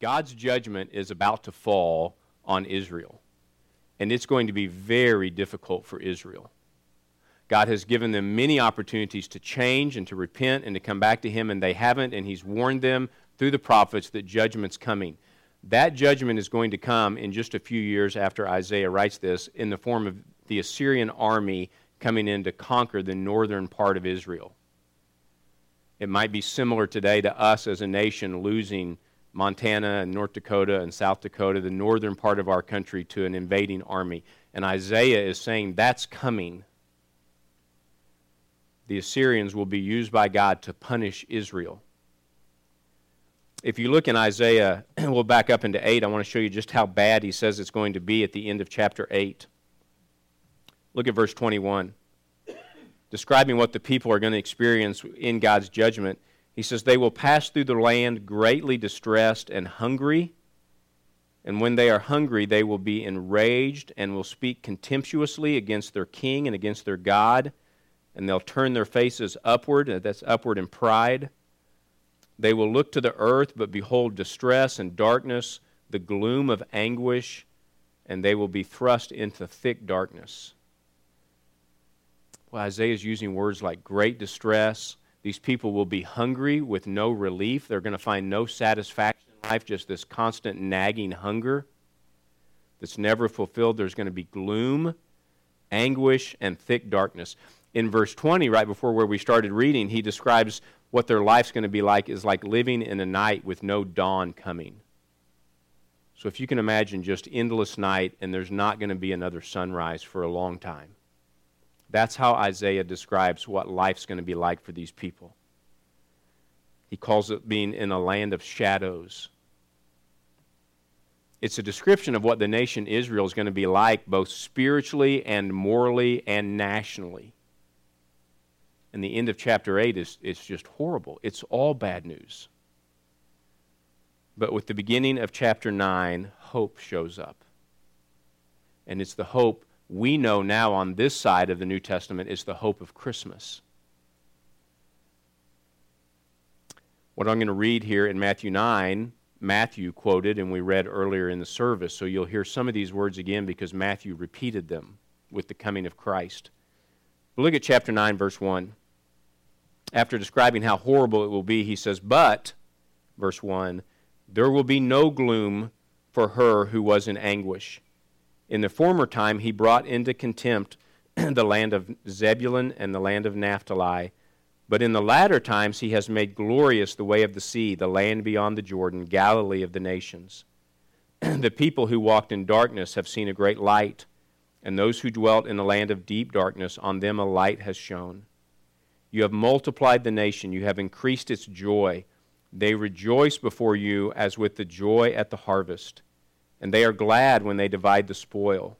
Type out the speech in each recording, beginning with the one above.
God's judgment is about to fall on Israel, and it's going to be very difficult for Israel. God has given them many opportunities to change and to repent and to come back to Him, and they haven't, and He's warned them through the prophets that judgment's coming. That judgment is going to come in just a few years after Isaiah writes this in the form of the Assyrian army coming in to conquer the northern part of Israel. It might be similar today to us as a nation losing Montana and North Dakota and South Dakota, the northern part of our country, to an invading army. And Isaiah is saying that's coming. The Assyrians will be used by God to punish Israel. If you look in Isaiah, we'll back up into 8. I want to show you just how bad he says it's going to be at the end of chapter 8. Look at verse 21. Describing what the people are going to experience in God's judgment, he says, They will pass through the land greatly distressed and hungry. And when they are hungry, they will be enraged and will speak contemptuously against their king and against their God. And they'll turn their faces upward. Uh, that's upward in pride. They will look to the earth, but behold distress and darkness, the gloom of anguish, and they will be thrust into thick darkness. Well, Isaiah is using words like great distress. These people will be hungry with no relief. They're going to find no satisfaction in life, just this constant nagging hunger that's never fulfilled. There's going to be gloom, anguish, and thick darkness. In verse 20, right before where we started reading, he describes what their life's going to be like is like living in a night with no dawn coming. So if you can imagine just endless night and there's not going to be another sunrise for a long time. That's how Isaiah describes what life's going to be like for these people. He calls it being in a land of shadows. It's a description of what the nation Israel is going to be like, both spiritually and morally and nationally. And the end of chapter 8 is, is just horrible. It's all bad news. But with the beginning of chapter 9, hope shows up. And it's the hope we know now on this side of the New Testament is the hope of Christmas. What I'm going to read here in Matthew 9, Matthew quoted, and we read earlier in the service. So you'll hear some of these words again because Matthew repeated them with the coming of Christ. But look at chapter 9, verse 1 after describing how horrible it will be, he says, But, verse 1, there will be no gloom for her who was in anguish. In the former time, he brought into contempt the land of Zebulun and the land of Naphtali. But in the latter times, he has made glorious the way of the sea, the land beyond the Jordan, Galilee of the nations. the people who walked in darkness have seen a great light, and those who dwelt in the land of deep darkness, on them a light has shone. You have multiplied the nation, you have increased its joy. They rejoice before you as with the joy at the harvest, and they are glad when they divide the spoil.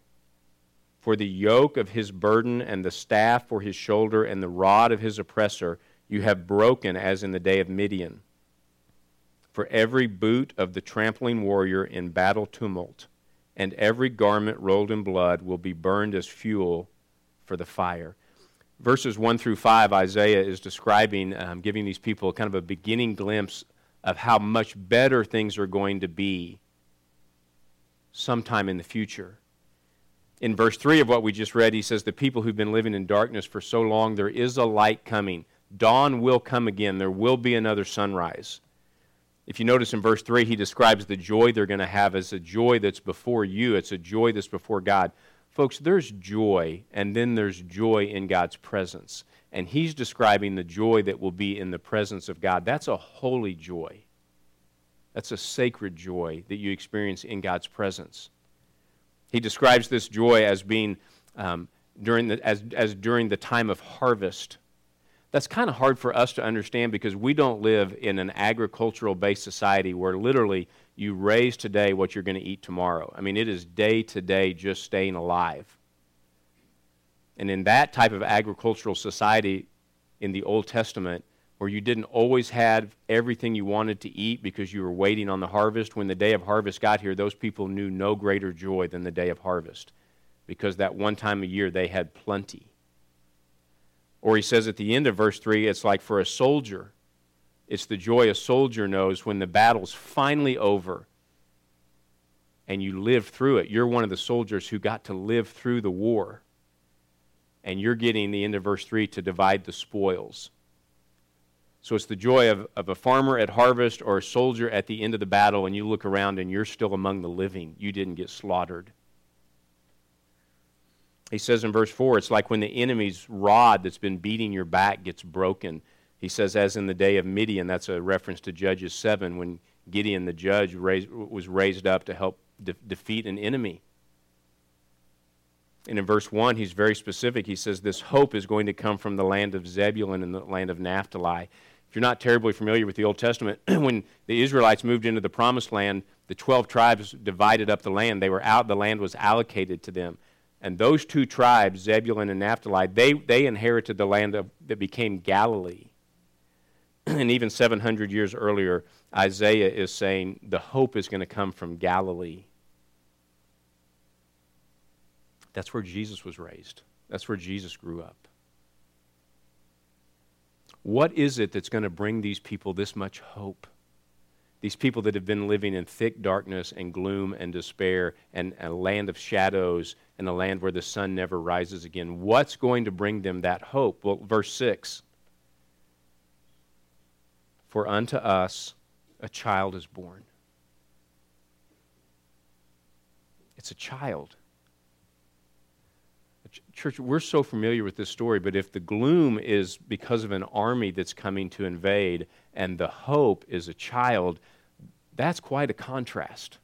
For the yoke of his burden and the staff for his shoulder and the rod of his oppressor you have broken as in the day of Midian. For every boot of the trampling warrior in battle tumult, and every garment rolled in blood will be burned as fuel for the fire verses 1 through 5, Isaiah is describing, um, giving these people kind of a beginning glimpse of how much better things are going to be sometime in the future. In verse 3 of what we just read, he says, The people who've been living in darkness for so long, there is a light coming. Dawn will come again. There will be another sunrise. If you notice in verse 3, he describes the joy they're going to have as a joy that's before you, it's a joy that's before God. Folks, there's joy, and then there's joy in God's presence. And he's describing the joy that will be in the presence of God. That's a holy joy. That's a sacred joy that you experience in God's presence. He describes this joy as being um, during the, as, as during the time of harvest. That's kind of hard for us to understand because we don't live in an agricultural based society where literally you raise today what you're going to eat tomorrow. I mean, it is day to day just staying alive. And in that type of agricultural society in the Old Testament, where you didn't always have everything you wanted to eat because you were waiting on the harvest, when the day of harvest got here, those people knew no greater joy than the day of harvest because that one time a year they had plenty. Or he says at the end of verse 3, it's like for a soldier It's the joy a soldier knows when the battle's finally over and you live through it. You're one of the soldiers who got to live through the war. And you're getting the end of verse 3 to divide the spoils. So it's the joy of, of a farmer at harvest or a soldier at the end of the battle, and you look around and you're still among the living. You didn't get slaughtered. He says in verse 4 it's like when the enemy's rod that's been beating your back gets broken. He says, as in the day of Midian, that's a reference to Judges 7, when Gideon the judge raised, was raised up to help de- defeat an enemy. And in verse 1, he's very specific. He says, This hope is going to come from the land of Zebulun and the land of Naphtali. If you're not terribly familiar with the Old Testament, when the Israelites moved into the promised land, the 12 tribes divided up the land. They were out, the land was allocated to them. And those two tribes, Zebulun and Naphtali, they, they inherited the land of, that became Galilee. and even 700 years earlier, Isaiah is saying the hope is going to come from Galilee. That's where Jesus was raised, that's where Jesus grew up. What is it that's going to bring these people this much hope? These people that have been living in thick darkness and gloom and despair and a land of shadows and a land where the sun never rises again. What's going to bring them that hope? Well, verse 6 For unto us a child is born. It's a child. Church, we're so familiar with this story, but if the gloom is because of an army that's coming to invade and the hope is a child, that's quite a contrast.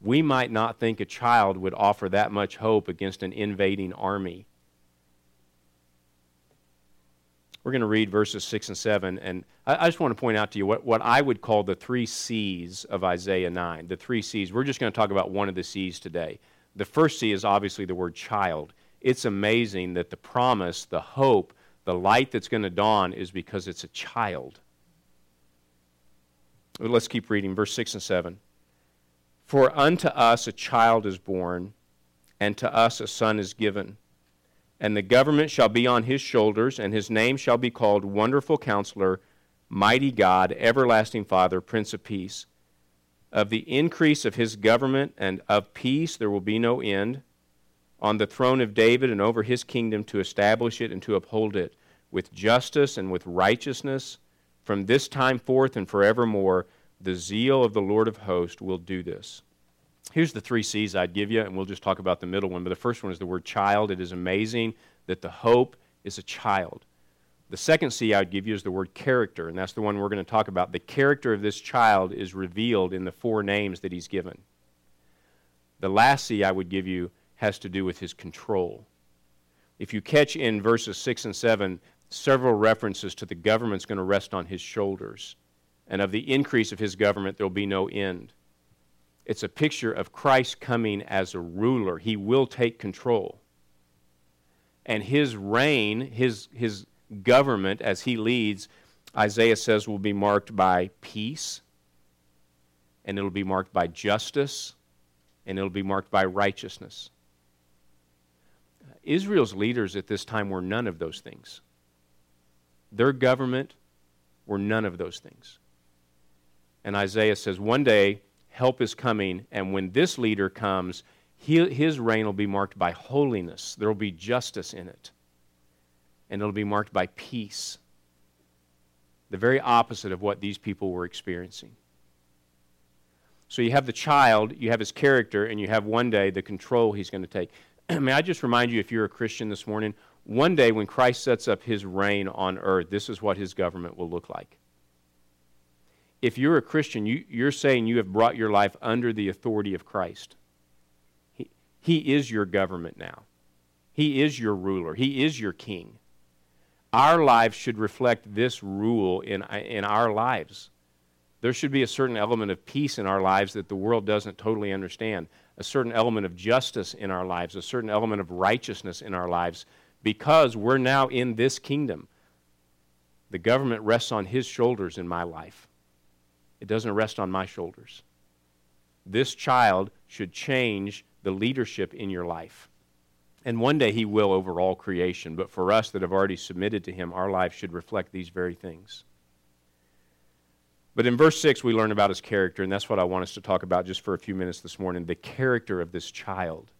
We might not think a child would offer that much hope against an invading army. We're going to read verses 6 and 7, and I, just want to point out to you what, what I would call the three C's of Isaiah 9. The three C's. We're just going to talk about one of the C's today. The first C is obviously the word child. It's amazing that the promise, the hope, the light that's going to dawn is because it's a child. Let's keep reading, verse 6 and 7. For unto us a child is born, and to us a son is given. And the government shall be on his shoulders, and his name shall be called Wonderful Counselor, Mighty God, Everlasting Father, Prince of Peace. Of the increase of his government and of peace there will be no end on the throne of David and over his kingdom to establish it and to uphold it with justice and with righteousness from this time forth and forevermore. The zeal of the Lord of hosts will do this. Here's the three C's I'd give you, and we'll just talk about the middle one. But the first one is the word child. It is amazing that the hope is a child. The second C I would give you is the word character, and that's the one we're going to talk about. The character of this child is revealed in the four names that he's given. The last C I would give you has to do with his control. If you catch in verses 6 and 7 several references to the government's going to rest on his shoulders, and of the increase of his government there will be no end. It's a picture of Christ coming as a ruler. He will take control. And his reign, his, his government as he leads, Isaiah says, will be marked by peace, and it'll be marked by justice, and it'll be marked by righteousness. Israel's leaders at this time were none of those things. Their government were none of those things. And Isaiah says, one day help is coming, and when this leader comes, his reign will be marked by holiness. There will be justice in it and it'll be marked by peace. The very opposite of what these people were experiencing. So you have the child, you have his character, and you have one day the control he's going to take. May I just remind you, if you're a Christian this morning, one day when Christ sets up his reign on earth, this is what his government will look like. If you're a Christian, you, you're saying you have brought your life under the authority of Christ. He, he is your government now, He is your ruler, He is your king our lives should reflect this rule in, in our lives. There should be a certain element of peace in our lives that the world doesn't totally understand, a certain element of justice in our lives, a certain element of righteousness in our lives, because we're now in this kingdom. The government rests on his shoulders in my life, it doesn't rest on my shoulders. This child should change the leadership in your life. And one day he will over all creation. But for us that have already submitted to him, our life should reflect these very things. But in verse 6, we learn about his character, and that's what I want us to talk about just for a few minutes this morning the character of this child.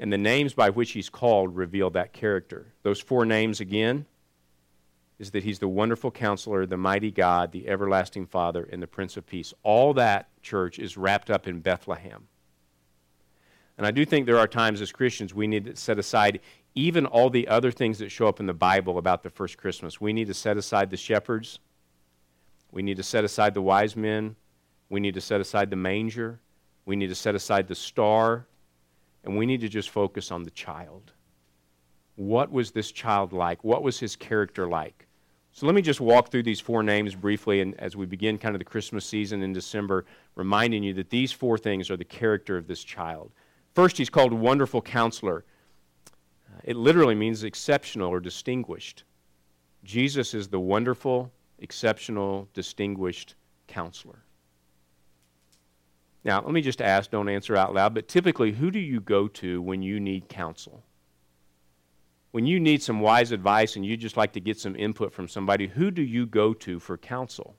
And the names by which he's called reveal that character. Those four names again is that he's the wonderful counselor, the mighty God, the everlasting Father, and the Prince of Peace. All that, church, is wrapped up in Bethlehem. And I do think there are times as Christians we need to set aside even all the other things that show up in the Bible about the first Christmas. We need to set aside the shepherds. We need to set aside the wise men. We need to set aside the manger. We need to set aside the star. And we need to just focus on the child. What was this child like? What was his character like? So let me just walk through these four names briefly and as we begin kind of the Christmas season in December, reminding you that these four things are the character of this child. First, he's called Wonderful Counselor. It literally means exceptional or distinguished. Jesus is the wonderful, exceptional, distinguished counselor. Now, let me just ask, don't answer out loud, but typically, who do you go to when you need counsel? When you need some wise advice and you just like to get some input from somebody, who do you go to for counsel?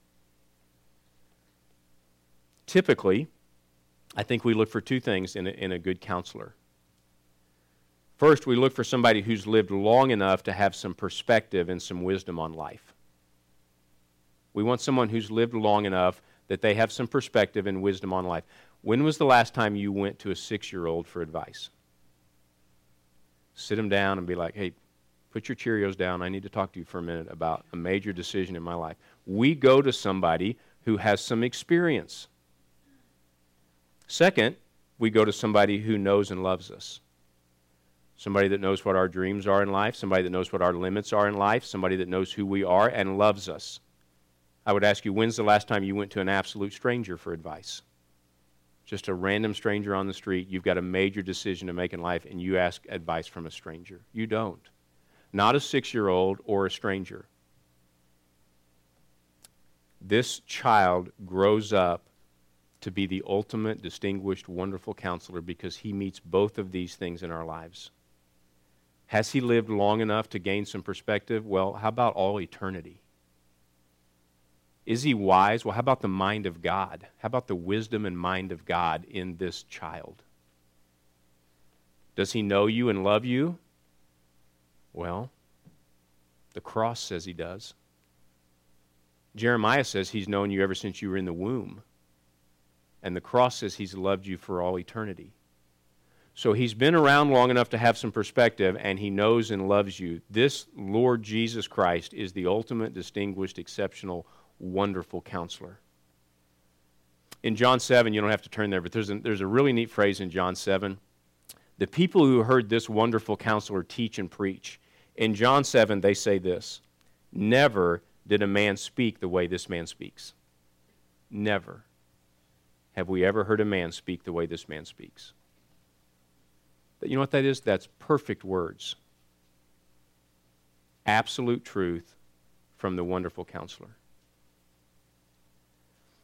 Typically, I think we look for two things in a, in a good counselor. First, we look for somebody who's lived long enough to have some perspective and some wisdom on life. We want someone who's lived long enough that they have some perspective and wisdom on life. When was the last time you went to a six year old for advice? Sit them down and be like, hey, put your Cheerios down. I need to talk to you for a minute about a major decision in my life. We go to somebody who has some experience. Second, we go to somebody who knows and loves us. Somebody that knows what our dreams are in life, somebody that knows what our limits are in life, somebody that knows who we are and loves us. I would ask you, when's the last time you went to an absolute stranger for advice? Just a random stranger on the street, you've got a major decision to make in life, and you ask advice from a stranger. You don't. Not a six year old or a stranger. This child grows up to be the ultimate, distinguished, wonderful counselor because he meets both of these things in our lives. Has he lived long enough to gain some perspective? Well, how about all eternity? Is he wise? Well, how about the mind of God? How about the wisdom and mind of God in this child? Does he know you and love you? Well, the cross says he does. Jeremiah says he's known you ever since you were in the womb. And the cross says he's loved you for all eternity. So he's been around long enough to have some perspective, and he knows and loves you. This Lord Jesus Christ is the ultimate, distinguished, exceptional wonderful counselor. In John 7, you don't have to turn there, but there's a, there's a really neat phrase in John 7. The people who heard this wonderful counselor teach and preach, in John 7, they say this Never did a man speak the way this man speaks. Never have we ever heard a man speak the way this man speaks. But you know what that is? That's perfect words. Absolute truth from the wonderful counselor.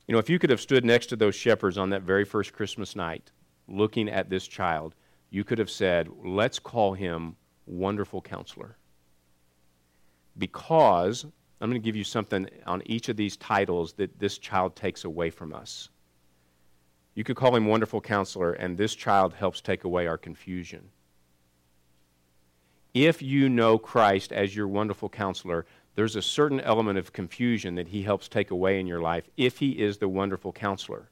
You know, if you could have stood next to those shepherds on that very first Christmas night, looking at this child, you could have said, Let's call him Wonderful Counselor. Because I'm going to give you something on each of these titles that this child takes away from us. You could call him Wonderful Counselor, and this child helps take away our confusion. If you know Christ as your wonderful counselor, there's a certain element of confusion that he helps take away in your life if he is the wonderful counselor.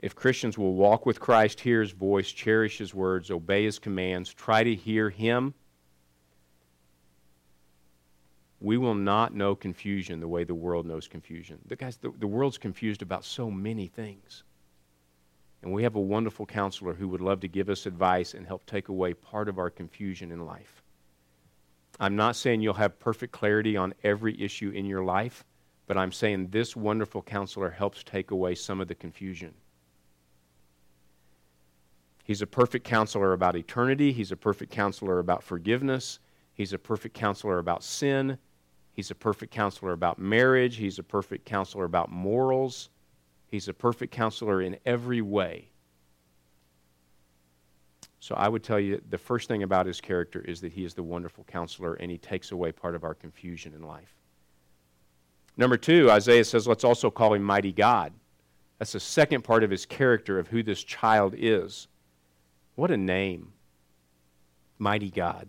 If Christians will walk with Christ, hear his voice, cherish his words, obey his commands, try to hear him, we will not know confusion the way the world knows confusion. The, guys, the, the world's confused about so many things. And we have a wonderful counselor who would love to give us advice and help take away part of our confusion in life. I'm not saying you'll have perfect clarity on every issue in your life, but I'm saying this wonderful counselor helps take away some of the confusion. He's a perfect counselor about eternity. He's a perfect counselor about forgiveness. He's a perfect counselor about sin. He's a perfect counselor about marriage. He's a perfect counselor about morals. He's a perfect counselor in every way. So I would tell you the first thing about his character is that he is the wonderful counselor and he takes away part of our confusion in life. Number two, Isaiah says, let's also call him mighty God. That's the second part of his character of who this child is. What a name! Mighty God.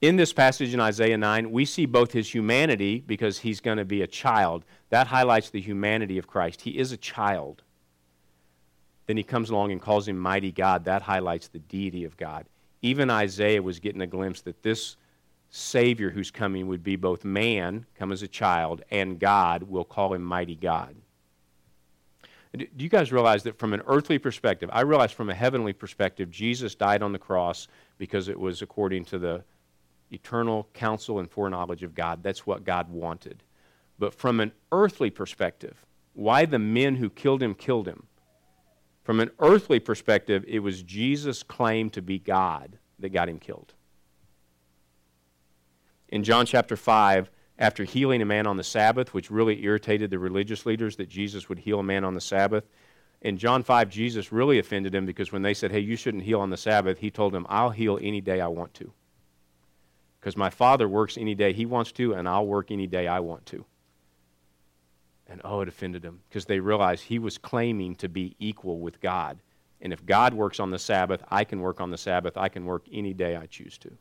In this passage in Isaiah 9, we see both his humanity because he's going to be a child. That highlights the humanity of Christ. He is a child. Then he comes along and calls him mighty God. That highlights the deity of God. Even Isaiah was getting a glimpse that this Savior who's coming would be both man, come as a child, and God will call him mighty God. Do you guys realize that from an earthly perspective, I realize from a heavenly perspective, Jesus died on the cross because it was according to the eternal counsel and foreknowledge of God. That's what God wanted. But from an earthly perspective, why the men who killed him killed him? From an earthly perspective, it was Jesus' claim to be God that got him killed. In John chapter 5, after healing a man on the Sabbath, which really irritated the religious leaders that Jesus would heal a man on the Sabbath. In John 5, Jesus really offended him because when they said, Hey, you shouldn't heal on the Sabbath, he told them, I'll heal any day I want to. Because my Father works any day he wants to, and I'll work any day I want to. And oh, it offended them because they realized he was claiming to be equal with God. And if God works on the Sabbath, I can work on the Sabbath. I can work any day I choose to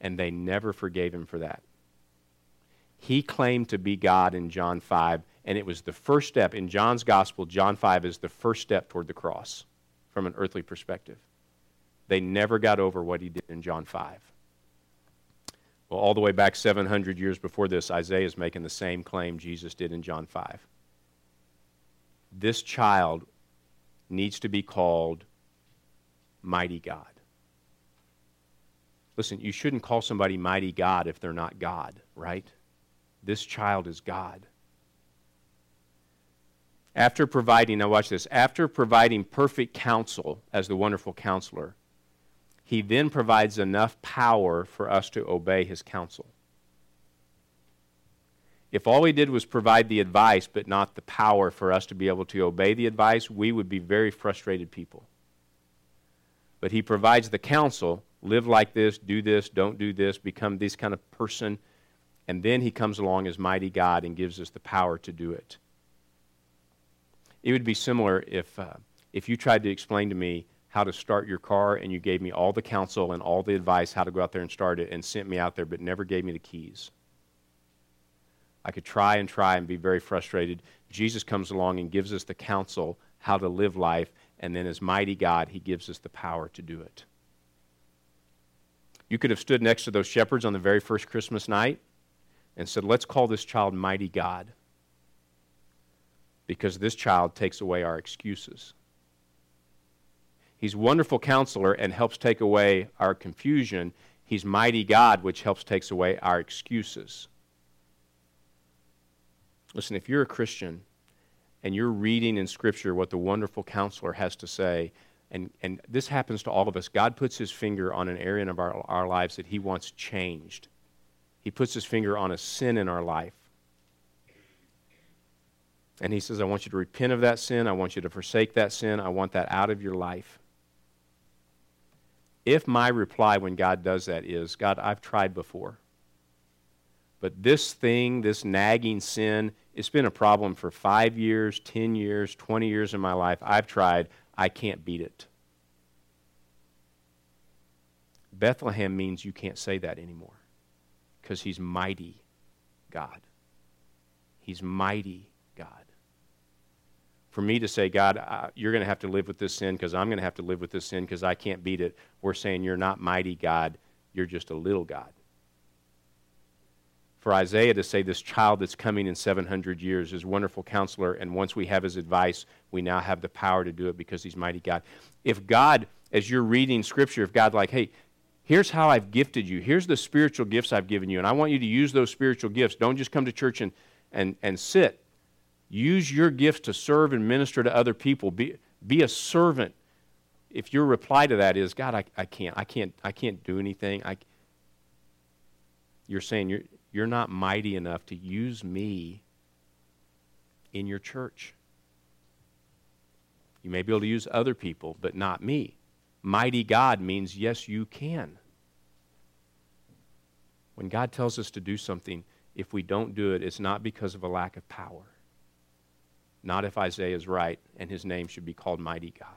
and they never forgave him for that. He claimed to be God in John 5, and it was the first step. In John's gospel, John 5 is the first step toward the cross from an earthly perspective. They never got over what he did in John 5. Well, all the way back 700 years before this, Isaiah is making the same claim Jesus did in John 5. This child needs to be called Mighty God. Listen, you shouldn't call somebody mighty God if they're not God, right? This child is God. After providing, now watch this, after providing perfect counsel as the wonderful counselor, he then provides enough power for us to obey his counsel. If all he did was provide the advice but not the power for us to be able to obey the advice, we would be very frustrated people. But he provides the counsel live like this, do this, don't do this, become this kind of person. And then he comes along as mighty God and gives us the power to do it. It would be similar if, uh, if you tried to explain to me how to start your car and you gave me all the counsel and all the advice how to go out there and start it and sent me out there but never gave me the keys. I could try and try and be very frustrated. Jesus comes along and gives us the counsel how to live life, and then as mighty God, he gives us the power to do it. You could have stood next to those shepherds on the very first Christmas night and said, Let's call this child Mighty God because this child takes away our excuses. He's wonderful counselor and helps take away our confusion. He's mighty God, which helps takes away our excuses. Listen, if you're a Christian and you're reading in Scripture what the wonderful counselor has to say, and, and this happens to all of us. God puts his finger on an area of our, our lives that he wants changed. He puts his finger on a sin in our life. And he says, I want you to repent of that sin. I want you to forsake that sin. I want that out of your life. If my reply when God does that is, God, I've tried before. But this thing, this nagging sin, it's been a problem for five years, 10 years, 20 years in my life. I've tried. I can't beat it. Bethlehem means you can't say that anymore because he's mighty God. He's mighty. For me to say, God, you're going to have to live with this sin because I'm going to have to live with this sin because I can't beat it, we're saying you're not mighty God, you're just a little God for Isaiah to say this child that's coming in 700 years is wonderful counselor, and once we have his advice, we now have the power to do it because he's mighty God. If God, as you're reading scripture, if God, like, hey, here's how I've gifted you, here's the spiritual gifts I've given you, and I want you to use those spiritual gifts. Don't just come to church and, and, and sit. Use your gifts to serve and minister to other people. Be, be a servant. If your reply to that is, God, I, I can't, I can't, I can't do anything, I, you're saying you're, you're not mighty enough to use me in your church. You may be able to use other people, but not me. Mighty God means yes, you can. When God tells us to do something, if we don't do it, it's not because of a lack of power. Not if Isaiah is right and his name should be called Mighty God.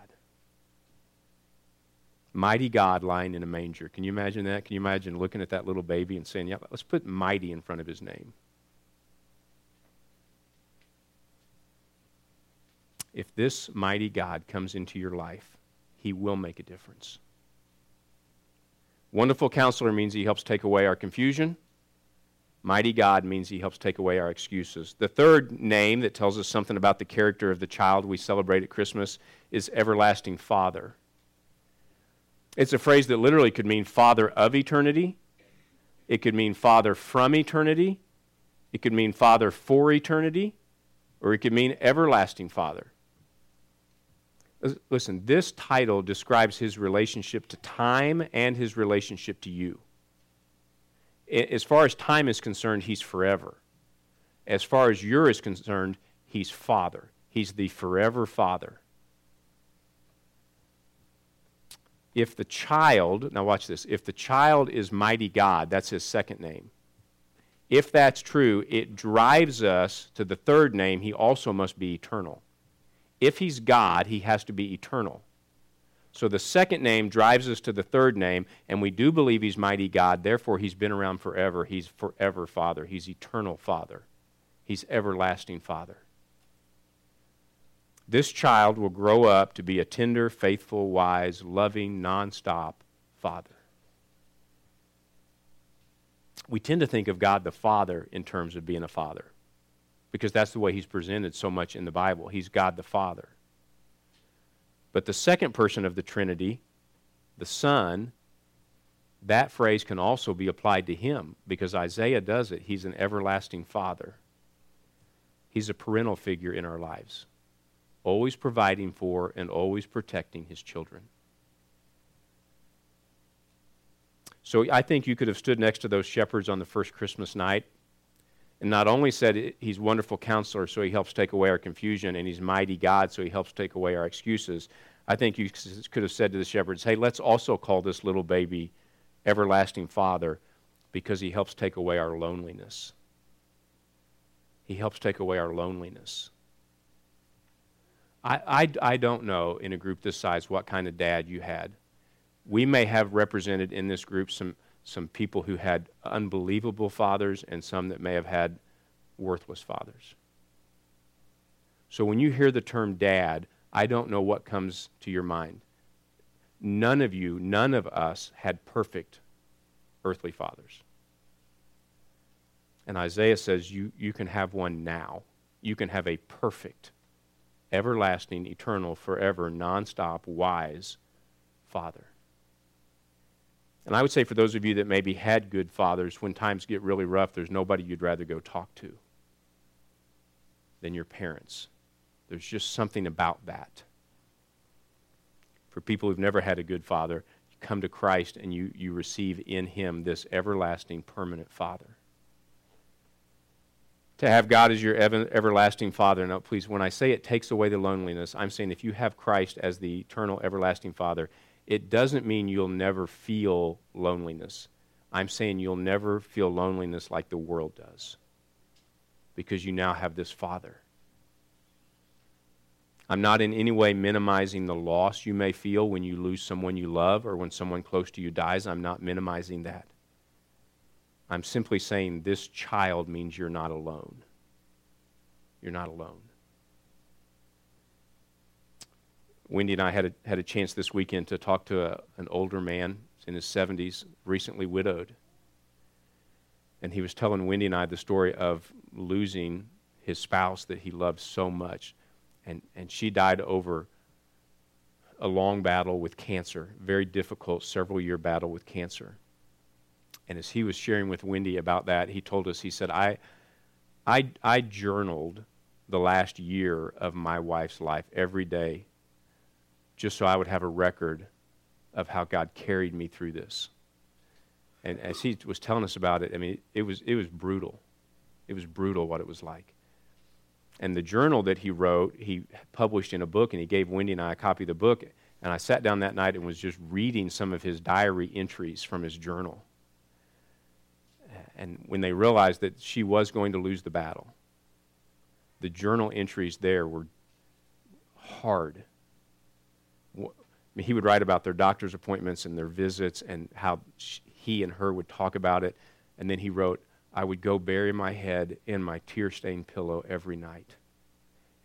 Mighty God lying in a manger. Can you imagine that? Can you imagine looking at that little baby and saying, Yeah, let's put mighty in front of his name? If this mighty God comes into your life, he will make a difference. Wonderful counselor means he helps take away our confusion. Mighty God means he helps take away our excuses. The third name that tells us something about the character of the child we celebrate at Christmas is Everlasting Father. It's a phrase that literally could mean Father of eternity, it could mean Father from eternity, it could mean Father for eternity, or it could mean Everlasting Father. Listen, this title describes his relationship to time and his relationship to you. As far as time is concerned, he's forever. As far as you're is concerned, he's Father. He's the forever Father. If the child, now watch this, if the child is mighty God, that's his second name. If that's true, it drives us to the third name, he also must be eternal. If he's God, he has to be eternal. So the second name drives us to the third name, and we do believe he's mighty God. Therefore, he's been around forever. He's forever Father. He's eternal Father. He's everlasting Father. This child will grow up to be a tender, faithful, wise, loving, nonstop Father. We tend to think of God the Father in terms of being a father because that's the way he's presented so much in the Bible. He's God the Father. But the second person of the Trinity, the Son, that phrase can also be applied to him because Isaiah does it. He's an everlasting Father. He's a parental figure in our lives, always providing for and always protecting his children. So I think you could have stood next to those shepherds on the first Christmas night and not only said he's wonderful counselor, so he helps take away our confusion, and he's mighty God, so he helps take away our excuses. I think you could have said to the shepherds, hey, let's also call this little baby Everlasting Father because he helps take away our loneliness. He helps take away our loneliness. I, I, I don't know in a group this size what kind of dad you had. We may have represented in this group some some people who had unbelievable fathers and some that may have had worthless fathers. So when you hear the term dad, I don't know what comes to your mind. None of you, none of us had perfect earthly fathers. And Isaiah says you, you can have one now. You can have a perfect, everlasting, eternal, forever, nonstop, wise father. And I would say for those of you that maybe had good fathers, when times get really rough, there's nobody you'd rather go talk to than your parents. There's just something about that. For people who've never had a good father, you come to Christ and you, you receive in him this everlasting, permanent father. To have God as your ever, everlasting father. Now, please, when I say it takes away the loneliness, I'm saying if you have Christ as the eternal, everlasting father, it doesn't mean you'll never feel loneliness. I'm saying you'll never feel loneliness like the world does because you now have this Father. I'm not in any way minimizing the loss you may feel when you lose someone you love or when someone close to you dies. I'm not minimizing that. I'm simply saying this child means you're not alone. You're not alone. Wendy and I had a, had a chance this weekend to talk to a, an older man in his 70s, recently widowed. And he was telling Wendy and I the story of losing his spouse that he loved so much. And, and she died over a long battle with cancer, very difficult, several year battle with cancer. And as he was sharing with Wendy about that, he told us, he said, I, I, I journaled the last year of my wife's life every day just so I would have a record of how God carried me through this. And as he was telling us about it, I mean, it was, it was brutal. It was brutal what it was like. And the journal that he wrote, he published in a book, and he gave Wendy and I a copy of the book. And I sat down that night and was just reading some of his diary entries from his journal. And when they realized that she was going to lose the battle, the journal entries there were hard. He would write about their doctor's appointments and their visits and how he and her would talk about it. And then he wrote, I would go bury my head in my tear stained pillow every night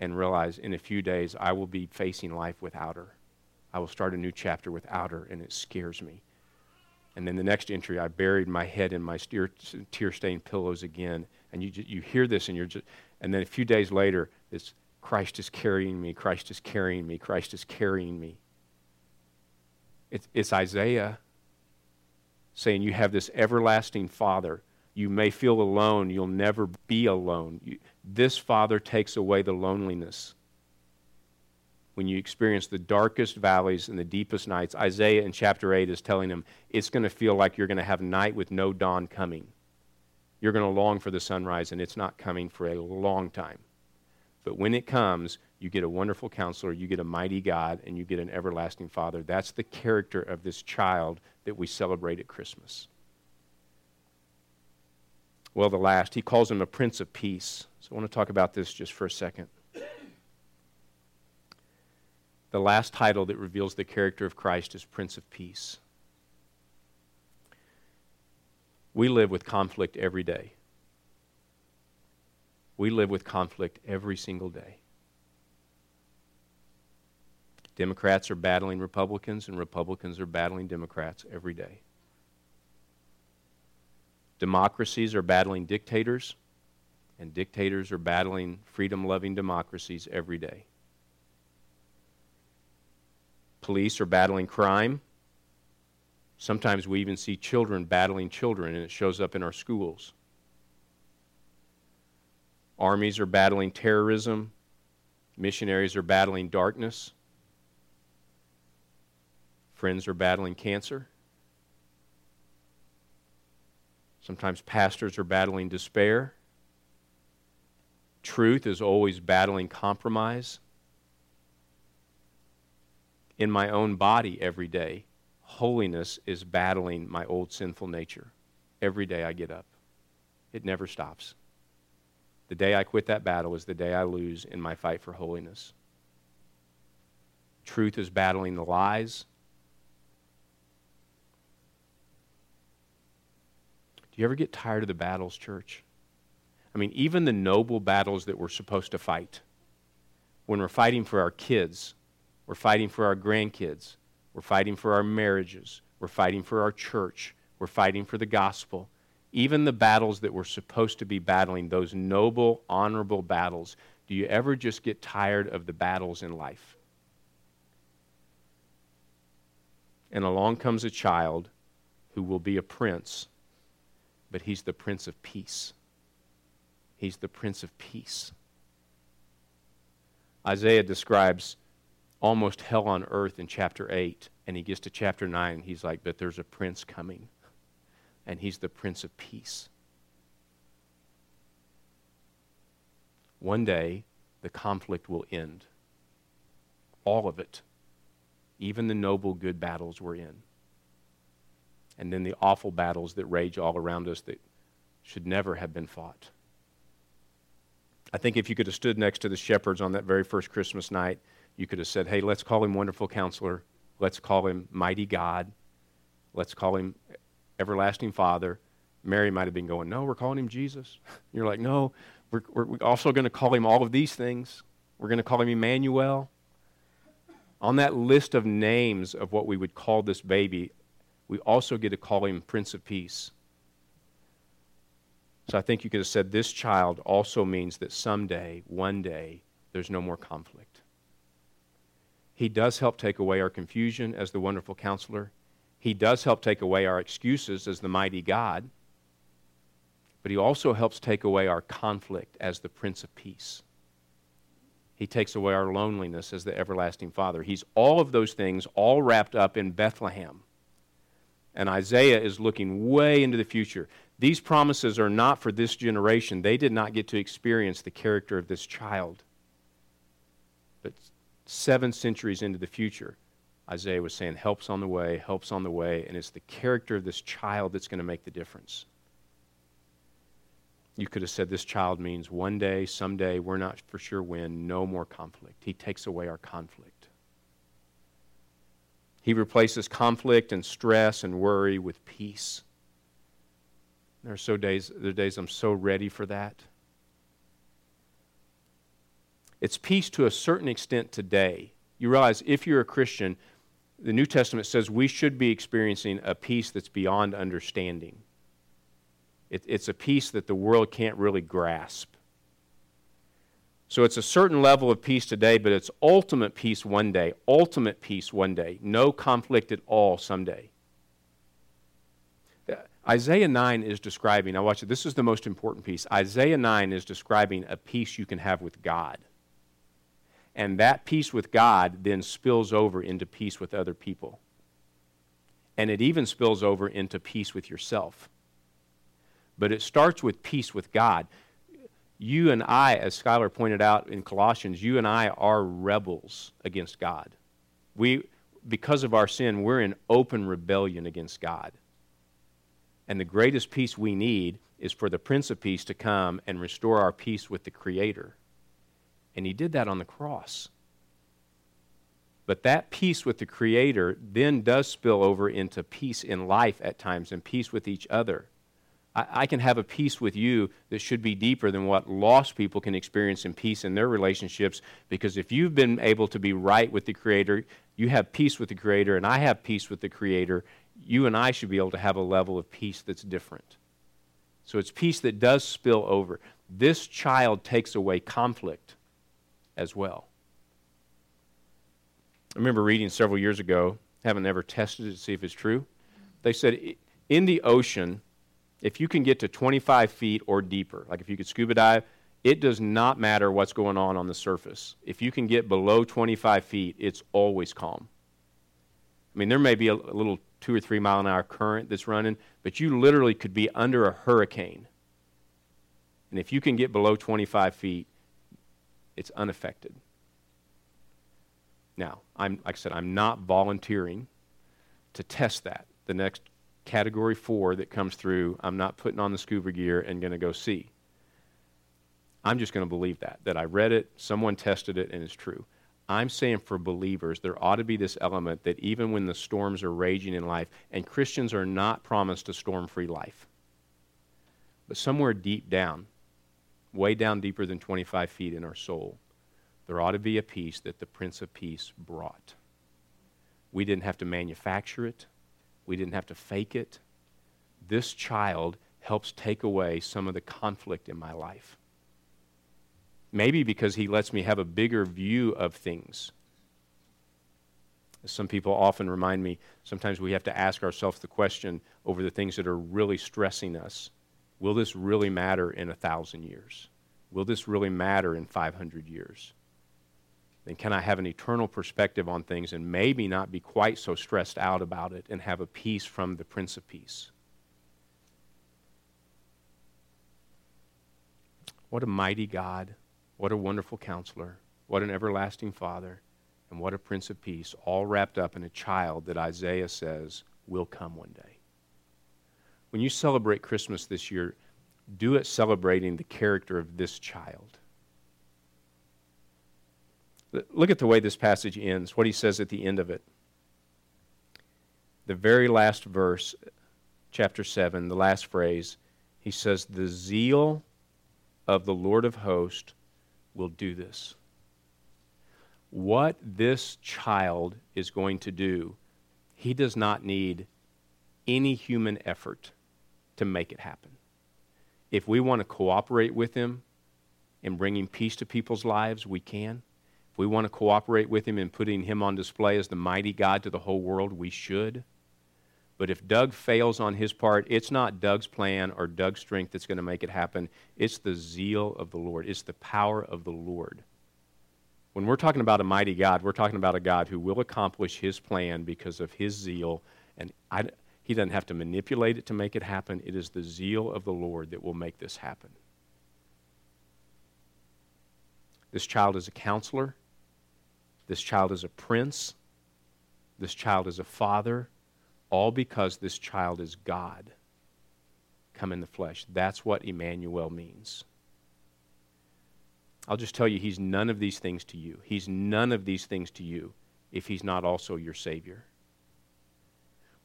and realize in a few days I will be facing life without her. I will start a new chapter without her, and it scares me. And then the next entry, I buried my head in my tear stained pillows again. And you, you hear this, and you're just, and then a few days later, it's Christ is carrying me, Christ is carrying me, Christ is carrying me. It's, it's Isaiah saying, You have this everlasting Father you may feel alone. You'll never be alone. You, this Father takes away the loneliness. When you experience the darkest valleys and the deepest nights, Isaiah in chapter 8 is telling them it's going to feel like you're going to have night with no dawn coming. You're going to long for the sunrise, and it's not coming for a long time. But when it comes, you get a wonderful counselor, you get a mighty God, and you get an everlasting Father. That's the character of this child that we celebrate at Christmas well, the last. He calls him a Prince of Peace. So I want to talk about this just for a second. The last title that reveals the character of Christ is Prince of Peace. We live with conflict every day. We live with conflict every single day. Democrats are battling Republicans, and Republicans are battling Democrats every day. Democracies are battling dictators, and dictators are battling freedom loving democracies every day. Police are battling crime. Sometimes we even see children battling children, and it shows up in our schools. Armies are battling terrorism. Missionaries are battling darkness. Friends are battling cancer. Sometimes pastors are battling despair. Truth is always battling compromise. In my own body every day, holiness is battling my old sinful nature. Every day I get up, it never stops. The day I quit that battle is the day I lose in my fight for holiness. Truth is battling the lies. Do you ever get tired of the battles, church? I mean, even the noble battles that we're supposed to fight. When we're fighting for our kids, we're fighting for our grandkids, we're fighting for our marriages, we're fighting for our church, we're fighting for the gospel. Even the battles that we're supposed to be battling, those noble, honorable battles, do you ever just get tired of the battles in life? And along comes a child who will be a prince but he's the Prince of Peace. He's the Prince of Peace. Isaiah describes almost hell on earth in chapter 8, and he gets to chapter 9, and he's like, But there's a prince coming, and he's the Prince of Peace. One day, the conflict will end. All of it. Even the noble, good battles we're in and then the awful battles that rage all around us that should never have been fought. I think if you could have stood next to the shepherds on that very first Christmas night, you could have said, Hey, let's call him Wonderful Counselor. Let's call him Mighty God. Let's call him Everlasting Father. Mary might have been going, No, we're calling him Jesus. You're like, No, we're, we're also going to call him all of these things. We're going to call him Emmanuel. On that list of names of what we would call this baby, we also get to call him Prince of Peace. So I think you could have said this child also means that someday, one day, there's no more conflict. He does help take away our confusion as the wonderful counselor. He does help take away our excuses as the mighty God. But he also helps take away our conflict as the Prince of Peace. He takes away our loneliness as the everlasting Father. He's all of those things, all wrapped up in Bethlehem. And Isaiah is looking way into the future. These promises are not for this generation. They did not get to experience the character of this child. But seven centuries into the future, Isaiah was saying, Help's on the way, help's on the way, and it's the character of this child that's going to make the difference. You could have said this child means one day, someday, we're not for sure when, no more conflict. He takes away our conflict. He replaces conflict and stress and worry with peace. There are so days, there are days I'm so ready for that. It's peace to a certain extent today. You realize if you're a Christian, the New Testament says we should be experiencing a peace that's beyond understanding. It, it's a peace that the world can't really grasp. So it's a certain level of peace today, but it's ultimate peace one day, ultimate peace one day, no conflict at all someday. Uh, Isaiah 9 is describing, now watch it, this is the most important piece. Isaiah 9 is describing a peace you can have with God. And that peace with God then spills over into peace with other people. And it even spills over into peace with yourself. But it starts with peace with God. You and I, as Skylar pointed out in Colossians, you and I are rebels against God. We, because of our sin, we're in open rebellion against God. And the greatest peace we need is for the Prince of Peace to come and restore our peace with the Creator. And He did that on the cross. But that peace with the Creator then does spill over into peace in life at times and peace with each other. I, I can have a peace with you that should be deeper than what lost people can experience in peace in their relationships. Because if you've been able to be right with the Creator, you have peace with the Creator, and I have peace with the Creator, you and I should be able to have a level of peace that's different. So it's peace that does spill over. This child takes away conflict as well. I remember reading several years ago, haven't ever tested it to see if it's true. They said in the ocean, if you can get to 25 feet or deeper, like if you could scuba dive, it does not matter what's going on on the surface. If you can get below 25 feet, it's always calm. I mean, there may be a, little two or three mile an hour current that's running, but you literally could be under a hurricane. And if you can get below 25 feet, it's unaffected. Now, I'm, like I said, I'm not volunteering to test that. The next category four that comes through, I'm not putting on the scuba gear and going to go see. I'm just going to believe that, that I read it, someone tested it, and it's true. I'm saying for believers, there ought to be this element that even when the storms are raging in life, and Christians are not promised a storm free life, but somewhere deep down, way down deeper than 25 feet in our soul, there ought to be a peace that the Prince of Peace brought. We didn't have to manufacture it, we didn't have to fake it. This child helps take away some of the conflict in my life. Maybe because he lets me have a bigger view of things. Some people often remind me, sometimes we have to ask ourselves the question over the things that are really stressing us Will this really matter in a thousand years? Will this really matter in 500 years? Then can I have an eternal perspective on things and maybe not be quite so stressed out about it and have a peace from the Prince of Peace? What a mighty God what a wonderful counselor. What an everlasting father. And what a prince of peace, all wrapped up in a child that Isaiah says will come one day. When you celebrate Christmas this year, do it celebrating the character of this child. Look at the way this passage ends, what he says at the end of it. The very last verse, chapter 7, the last phrase, he says, The zeal of the Lord of hosts will do this. What this child is going to do, he does not need any human effort to make it happen. If we want to cooperate with him in bringing peace to people's lives, we can. If we want to cooperate with him in putting him on display as the mighty God to the whole world, we should. But if Doug fails on his part, it's not Doug's plan or Doug's strength that's going to make it happen. It's the zeal of the Lord, it's the power of the Lord. When we're talking about a mighty God, we're talking about a God who will accomplish his plan because of his zeal. And I, He doesn't have to manipulate it to make it happen. It is the zeal of the Lord that will make this happen. This child is a counselor. This child is a prince. This child is a father. All because this child is God come in the flesh. That's what Emmanuel means. I'll just tell you, he's none of these things to you. He's none of these things to you if he's not also your Savior.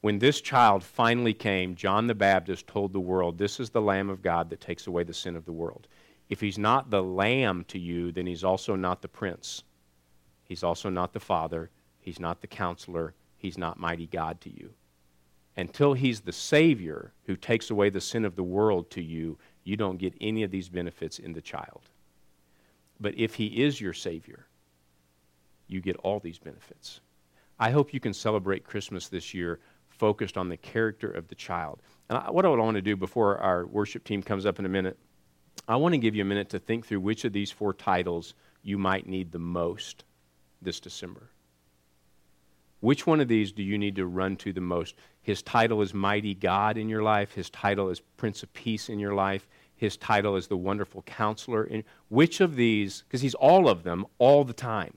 When this child finally came, John the Baptist told the world, This is the Lamb of God that takes away the sin of the world. If he's not the Lamb to you, then he's also not the Prince. He's also not the Father. He's not the Counselor. He's not mighty God to you. Until he's the Savior who takes away the sin of the world to you, you don't get any of these benefits in the child. But if he is your Savior, you get all these benefits. I hope you can celebrate Christmas this year focused on the character of the child. And I, what I want to do before our worship team comes up in a minute, I want to give you a minute to think through which of these four titles you might need the most this December. Which one of these do you need to run to the most? His title is Mighty God in your life. His title is Prince of Peace in your life. His title is the Wonderful Counselor. In, which of these, because he's all of them all the time.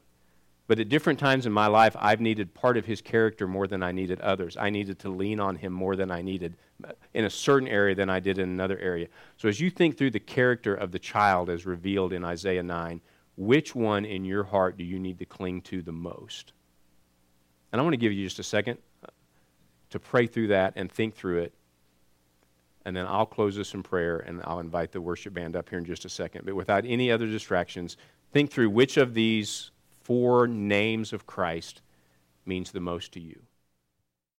But at different times in my life, I've needed part of his character more than I needed others. I needed to lean on him more than I needed in a certain area than I did in another area. So as you think through the character of the child as revealed in Isaiah 9, which one in your heart do you need to cling to the most? And I want to give you just a second uh, to pray through that and think through it. And then I'll close this in prayer and I'll invite the worship band up here in just a second. But without any other distractions, think through which of these four names of Christ means the most to you.